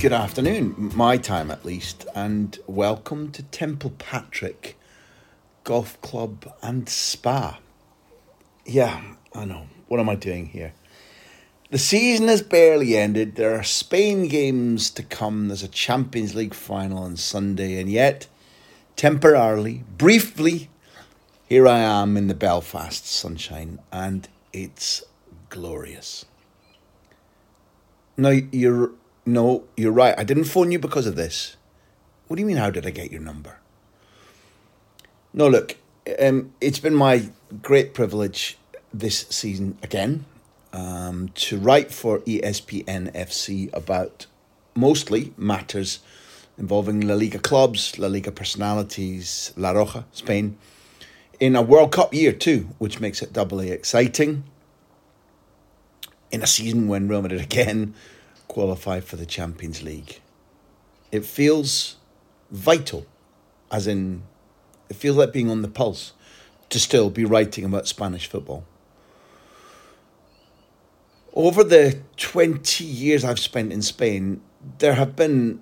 Good afternoon, my time at least, and welcome to Temple Patrick Golf Club and Spa. Yeah, I know. What am I doing here? The season has barely ended. There are Spain games to come. There's a Champions League final on Sunday, and yet, temporarily, briefly, here I am in the Belfast sunshine, and it's glorious. Now, you're no, you're right. I didn't phone you because of this. What do you mean, how did I get your number? No, look, um, it's been my great privilege this season again um, to write for ESPN FC about mostly matters involving La Liga clubs, La Liga personalities, La Roja, Spain, in a World Cup year too, which makes it doubly exciting. In a season when Real Madrid again qualify for the Champions League. It feels vital, as in, it feels like being on the pulse to still be writing about Spanish football. Over the 20 years I've spent in Spain, there have been,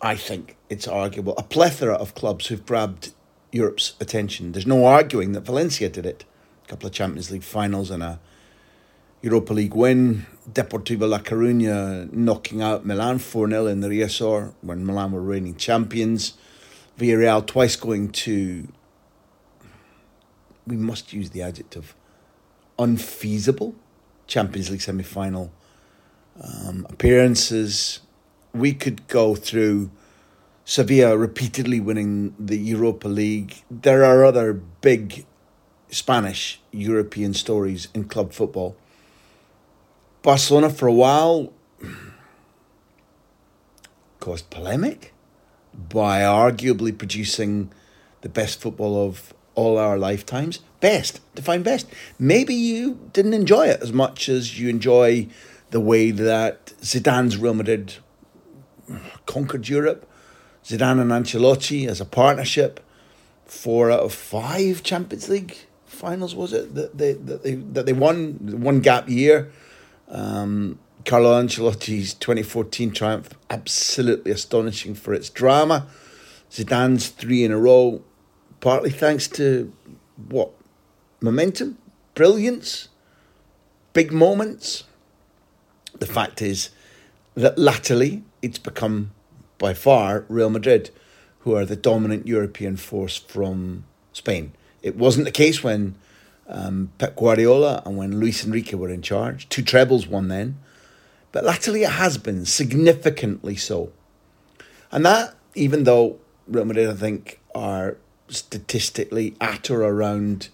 I think it's arguable, a plethora of clubs who've grabbed Europe's attention. There's no arguing that Valencia did it. A couple of Champions League finals and a Europa League win. Deportivo La Coruña knocking out Milan 4 0 in the Riazor when Milan were reigning champions. Villarreal twice going to, we must use the adjective, unfeasible Champions League semi final um, appearances. We could go through Sevilla repeatedly winning the Europa League. There are other big Spanish European stories in club football Barcelona for a while caused polemic by arguably producing the best football of all our lifetimes. Best, define best. Maybe you didn't enjoy it as much as you enjoy the way that Zidane's Real Madrid conquered Europe. Zidane and Ancelotti as a partnership, four out of five Champions League finals was it that they that they that they won one gap year um, Carlo Ancelotti's 2014 triumph, absolutely astonishing for its drama. Zidane's three in a row, partly thanks to what? Momentum, brilliance, big moments. The fact is that latterly it's become by far Real Madrid who are the dominant European force from Spain. It wasn't the case when um, Pep Guardiola and when Luis Enrique were in charge. Two trebles won then. But latterly it has been, significantly so. And that, even though Real Madrid, I think, are statistically at or around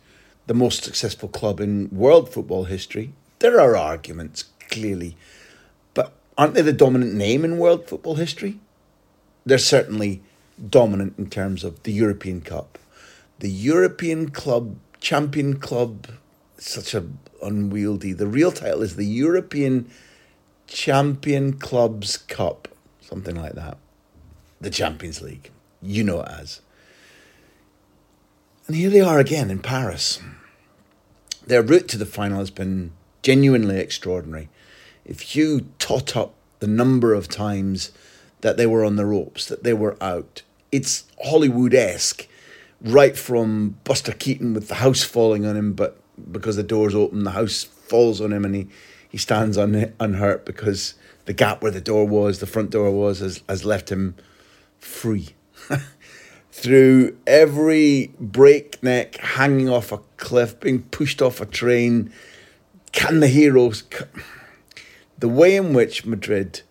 the most successful club in world football history, there are arguments, clearly. But aren't they the dominant name in world football history? They're certainly dominant in terms of the European Cup. The European Club champion club, such a unwieldy. The real title is the European Champion Clubs Cup, something like that. The Champions League, you know it as. And here they are again in Paris. Their route to the final has been genuinely extraordinary. If you tot up the number of times that they were on the ropes, that they were out, it's Hollywood esque right from Buster Keaton with the house falling on him, but because the door's open, the house falls on him and he, he stands un, unhurt because the gap where the door was, the front door was, has, has left him free. through every breakneck, hanging off a cliff, being pushed off a train. Can the heroes. The way in which Madrid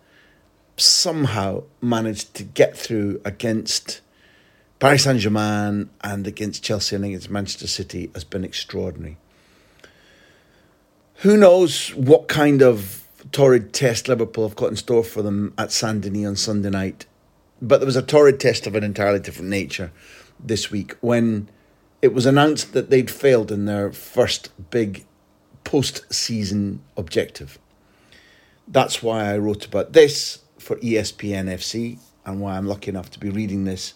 somehow managed to get through against Paris Saint Germain and against Chelsea and against Manchester City has been extraordinary. Who knows what kind of torrid test Liverpool have got in store for them at Saint Denis on Sunday night? But there was a torrid test of an entirely different nature this week when it was announced that they'd failed in their first big post season objective. That's why I wrote about this for ESPN FC and why I'm lucky enough to be reading this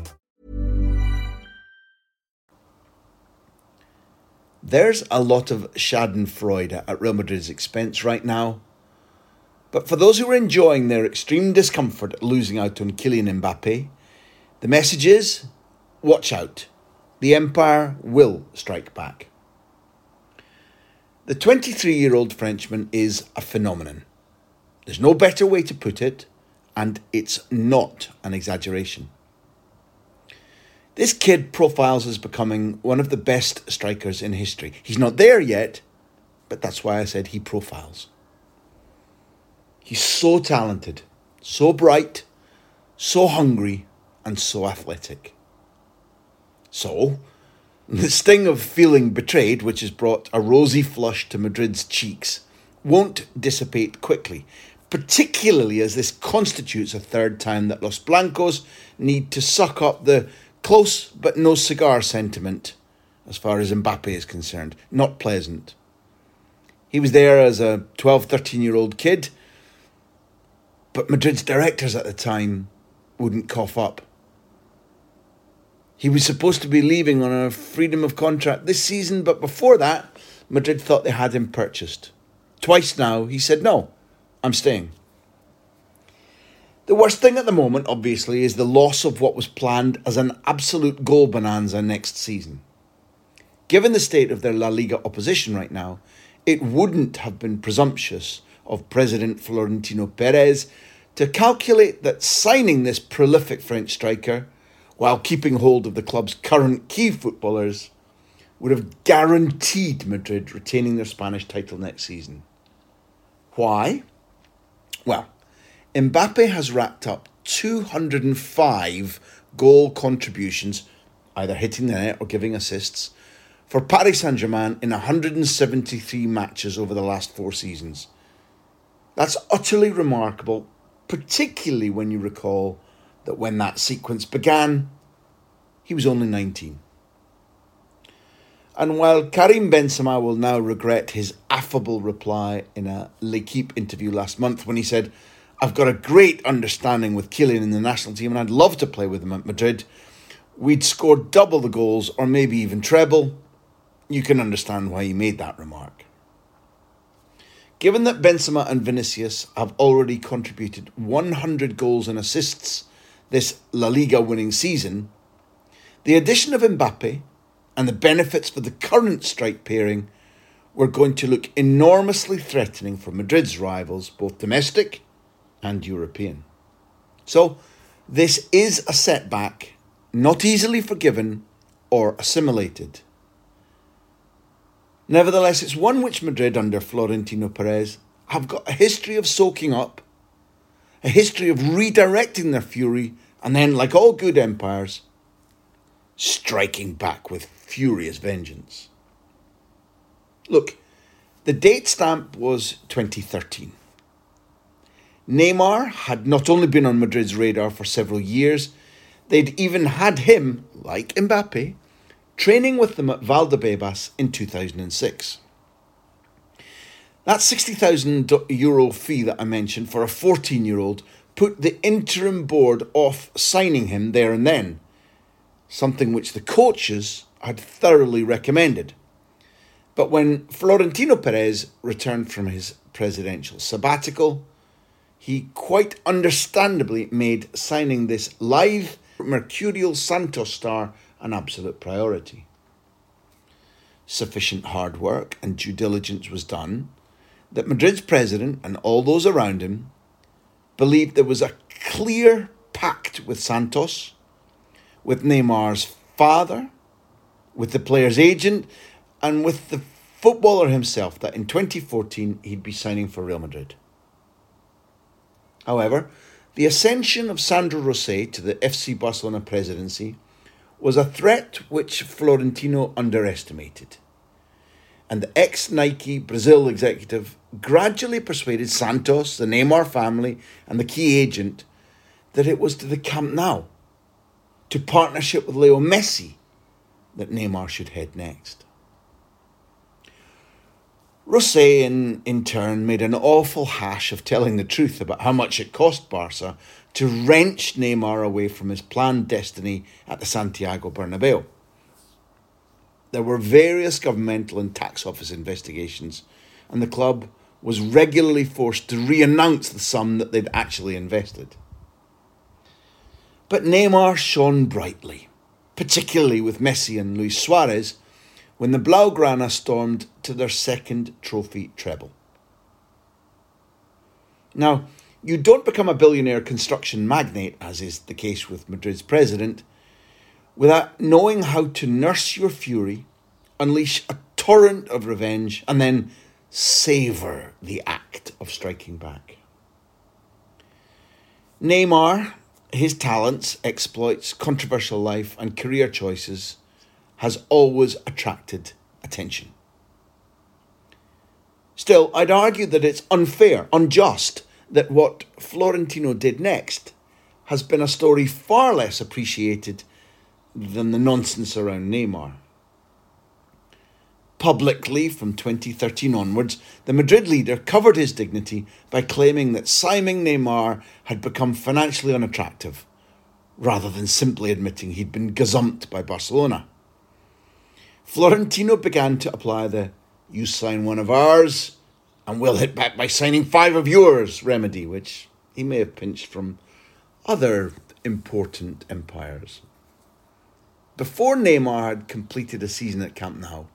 There's a lot of Schadenfreude at Real Madrid's expense right now. But for those who are enjoying their extreme discomfort at losing out on Kylian Mbappe, the message is watch out. The Empire will strike back. The 23 year old Frenchman is a phenomenon. There's no better way to put it, and it's not an exaggeration. This kid profiles as becoming one of the best strikers in history. He's not there yet, but that's why I said he profiles. He's so talented, so bright, so hungry, and so athletic. So, the sting of feeling betrayed, which has brought a rosy flush to Madrid's cheeks, won't dissipate quickly, particularly as this constitutes a third time that Los Blancos need to suck up the close but no cigar sentiment as far as Mbappe is concerned. Not pleasant. He was there as a 12, 13 year old kid, but Madrid's directors at the time wouldn't cough up. He was supposed to be leaving on a freedom of contract this season, but before that, Madrid thought they had him purchased. Twice now, he said, No, I'm staying. The worst thing at the moment, obviously, is the loss of what was planned as an absolute goal bonanza next season. Given the state of their La Liga opposition right now, it wouldn't have been presumptuous of President Florentino Perez to calculate that signing this prolific French striker, while keeping hold of the club's current key footballers, would have guaranteed Madrid retaining their Spanish title next season. Why? Well, Mbappe has racked up 205 goal contributions, either hitting the net or giving assists, for Paris Saint Germain in 173 matches over the last four seasons. That's utterly remarkable, particularly when you recall that when that sequence began, he was only 19. And while Karim Benzema will now regret his affable reply in a L'Equipe interview last month when he said, I've got a great understanding with Kylian in the national team and I'd love to play with him at Madrid. We'd score double the goals or maybe even treble. You can understand why he made that remark. Given that Benzema and Vinicius have already contributed 100 goals and assists this La Liga winning season, the addition of Mbappe and the benefits for the current strike pairing were going to look enormously threatening for Madrid's rivals, both domestic and European. So, this is a setback not easily forgiven or assimilated. Nevertheless, it's one which Madrid under Florentino Perez have got a history of soaking up, a history of redirecting their fury, and then, like all good empires, striking back with furious vengeance. Look, the date stamp was 2013. Neymar had not only been on Madrid's radar for several years, they'd even had him, like Mbappe, training with them at Valdebebas in 2006. That 60,000 euro fee that I mentioned for a 14 year old put the interim board off signing him there and then, something which the coaches had thoroughly recommended. But when Florentino Perez returned from his presidential sabbatical, he quite understandably made signing this live Mercurial Santos star an absolute priority. Sufficient hard work and due diligence was done that Madrid's president and all those around him believed there was a clear pact with Santos, with Neymar's father, with the player's agent, and with the footballer himself that in 2014 he'd be signing for Real Madrid. However, the ascension of Sandro Rosell to the FC Barcelona presidency was a threat which Florentino underestimated. And the ex Nike Brazil executive gradually persuaded Santos, the Neymar family, and the key agent that it was to the Camp Nou, to partnership with Leo Messi, that Neymar should head next. Rosell, in, in turn, made an awful hash of telling the truth about how much it cost Barca to wrench Neymar away from his planned destiny at the Santiago Bernabeu. There were various governmental and tax office investigations, and the club was regularly forced to re announce the sum that they'd actually invested. But Neymar shone brightly, particularly with Messi and Luis Suarez when the Blaugrana stormed to their second trophy treble. Now, you don't become a billionaire construction magnate, as is the case with Madrid's president, without knowing how to nurse your fury, unleash a torrent of revenge, and then savour the act of striking back. Neymar, his talents, exploits, controversial life, and career choices has always attracted attention. Still, I'd argue that it's unfair, unjust, that what Florentino did next has been a story far less appreciated than the nonsense around Neymar. Publicly, from 2013 onwards, the Madrid leader covered his dignity by claiming that signing Neymar had become financially unattractive, rather than simply admitting he'd been gazumped by Barcelona. Florentino began to apply the you sign one of ours and we'll hit back by signing five of yours remedy, which he may have pinched from other important empires. Before Neymar had completed a season at Camp Nou,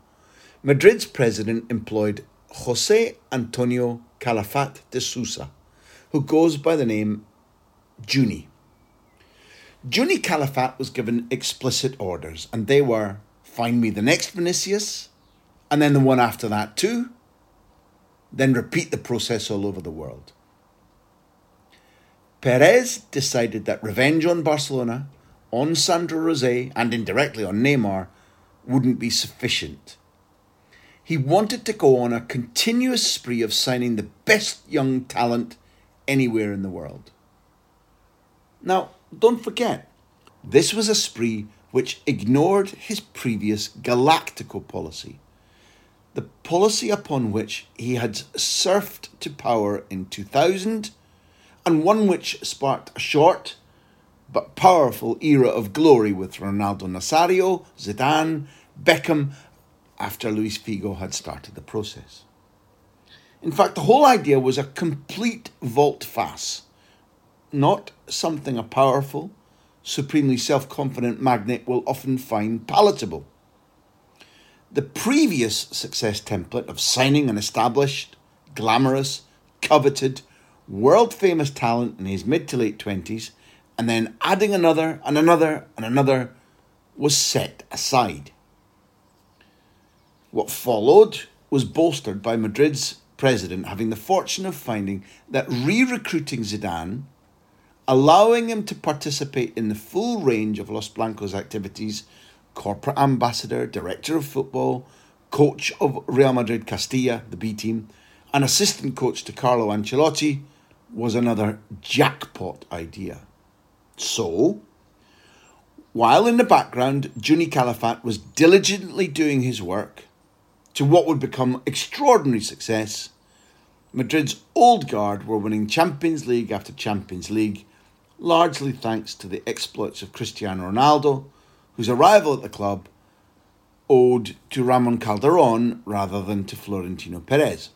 Madrid's president employed Jose Antonio Calafat de Sousa, who goes by the name Juni. Juni Calafat was given explicit orders, and they were find me the next Vinicius, and then the one after that too. Then repeat the process all over the world. Perez decided that revenge on Barcelona, on Sandro Rosell, and indirectly on Neymar wouldn't be sufficient. He wanted to go on a continuous spree of signing the best young talent anywhere in the world. Now, don't forget, this was a spree which ignored his previous Galactico policy, the policy upon which he had surfed to power in 2000, and one which sparked a short but powerful era of glory with Ronaldo Nazario, Zidane, Beckham, after Luis Figo had started the process. In fact, the whole idea was a complete volte-face, not something a powerful, supremely self confident magnate will often find palatable. The previous success template of signing an established, glamorous, coveted, world famous talent in his mid to late 20s and then adding another and another and another was set aside. What followed was bolstered by Madrid's president having the fortune of finding that re recruiting Zidane, allowing him to participate in the full range of Los Blancos activities corporate ambassador, director of football, coach of Real Madrid Castilla, the B team, and assistant coach to Carlo Ancelotti was another jackpot idea. So, while in the background, Juni Calafat was diligently doing his work to what would become extraordinary success, Madrid's old guard were winning Champions League after Champions League, largely thanks to the exploits of Cristiano Ronaldo, whose arrival at the club owed to Ramon Calderon rather than to Florentino Perez.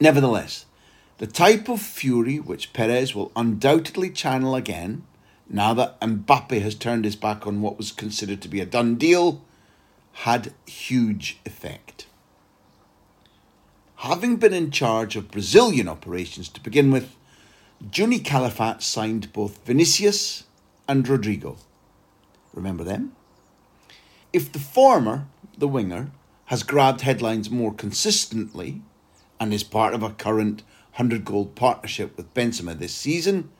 Nevertheless, the type of fury which Perez will undoubtedly channel again, now that Mbappe has turned his back on what was considered to be a done deal, had huge effect. Having been in charge of Brazilian operations to begin with, Juni Calafat signed both Vinicius and Rodrygo. Remember them? If the former, the winger, has grabbed headlines more consistently and is part of a current 100 goal partnership with Benzema this season,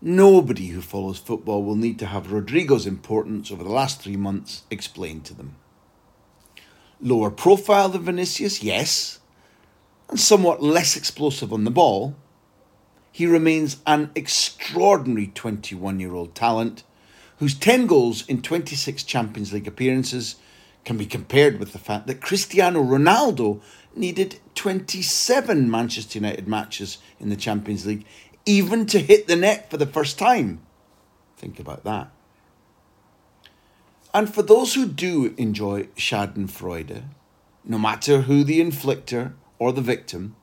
nobody who follows football will need to have Rodrygo's importance over the last three months explained to them. Lower profile than Vinicius, yes, and somewhat less explosive on the ball, he remains an extraordinary 21 year old talent whose 10 goals in 26 Champions League appearances can be compared with the fact that Cristiano Ronaldo needed 27 Manchester United matches in the Champions League even to hit the net for the first time. Think about that. And for those who do enjoy Schadenfreude, no matter who the inflictor or the victim,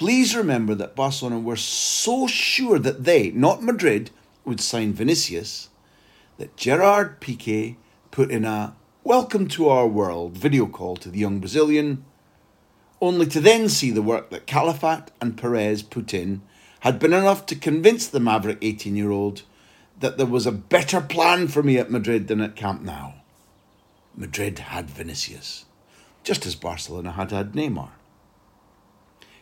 please remember that Barcelona were so sure that they, not Madrid, would sign Vinicius that Gerard Piqué put in a welcome to our world video call to the young Brazilian only to then see the work that Calafat and Perez put in had been enough to convince the maverick 18 year old that there was a better plan for me at Madrid than at Camp Nou. Madrid had Vinicius, just as Barcelona had had Neymar.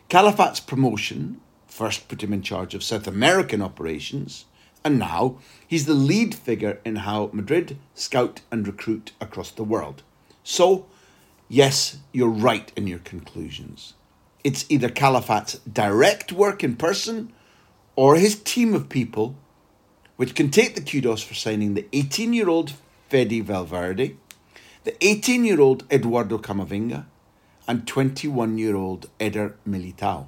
Calafat's promotion first put him in charge of South American operations, and now he's the lead figure in how Madrid scout and recruit across the world. So, Yes, you're right in your conclusions. It's either Calafat's direct work in person or his team of people, which can take the kudos for signing the 18 year old Fede Valverde, the 18 year old Eduardo Camavinga, and 21 year old Eder Militao.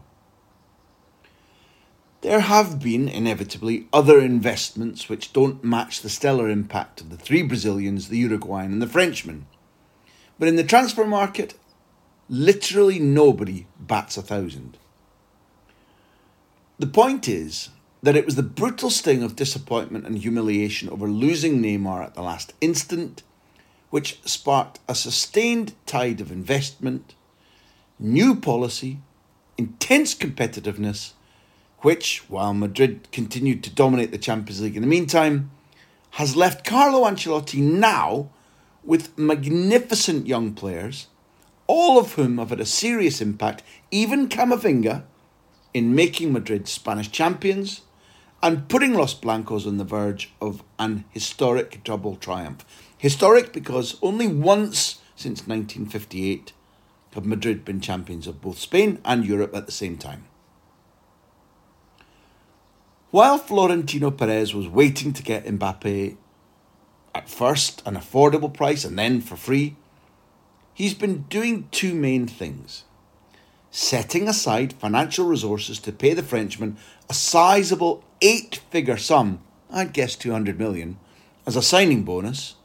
There have been, inevitably, other investments which don't match the stellar impact of the three Brazilians, the Uruguayan, and the Frenchman. But in the transfer market, literally nobody bats a thousand. The point is that it was the brutal sting of disappointment and humiliation over losing Neymar at the last instant which sparked a sustained tide of investment, new policy, intense competitiveness, which, while Madrid continued to dominate the Champions League in the meantime, has left Carlo Ancelotti now with magnificent young players, all of whom have had a serious impact, even Camavinga, in making Madrid Spanish champions and putting Los Blancos on the verge of an historic double triumph. Historic because only once since 1958 have Madrid been champions of both Spain and Europe at the same time. While Florentino Perez was waiting to get Mbappe at first an affordable price and then for free, he's been doing two main things setting aside financial resources to pay the Frenchman a sizable eight figure sum, I'd guess 200 million, as a signing bonus,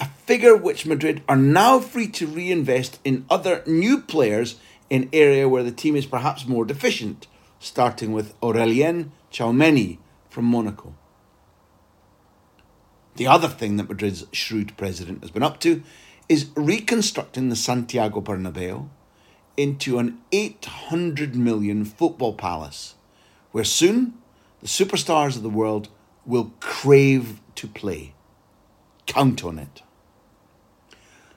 a figure which Madrid are now free to reinvest in other new players in area where the team is perhaps more deficient, starting with Aurelien Tchouameni from Monaco. The other thing that Madrid's shrewd president has been up to is reconstructing the Santiago Bernabeu into an 800 million football palace, where soon the superstars of the world will crave to play. Count on it.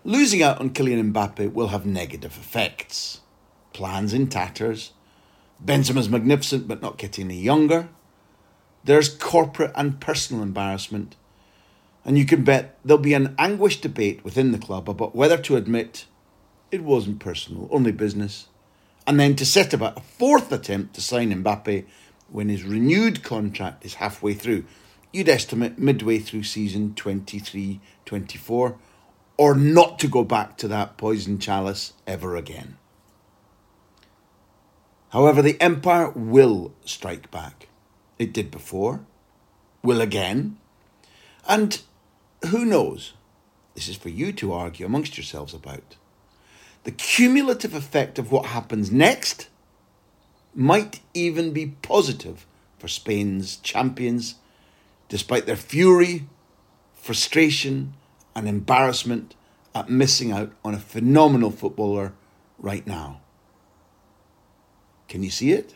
Losing out on Kylian Mbappe will have negative effects. Plans in tatters. Benzema's magnificent but not getting any younger. There's corporate and personal embarrassment. And you can bet there'll be an anguished debate within the club about whether to admit it wasn't personal, only business, and then to set about a fourth attempt to sign Mbappe when his renewed contract is halfway through. You'd estimate midway through season 23 24, or not to go back to that poison chalice ever again. However, the Empire will strike back. It did before, will again, and who knows? This is for you to argue amongst yourselves about. The cumulative effect of what happens next might even be positive for Spain's champions, despite their fury, frustration, and embarrassment at missing out on a phenomenal footballer right now. Can you see it?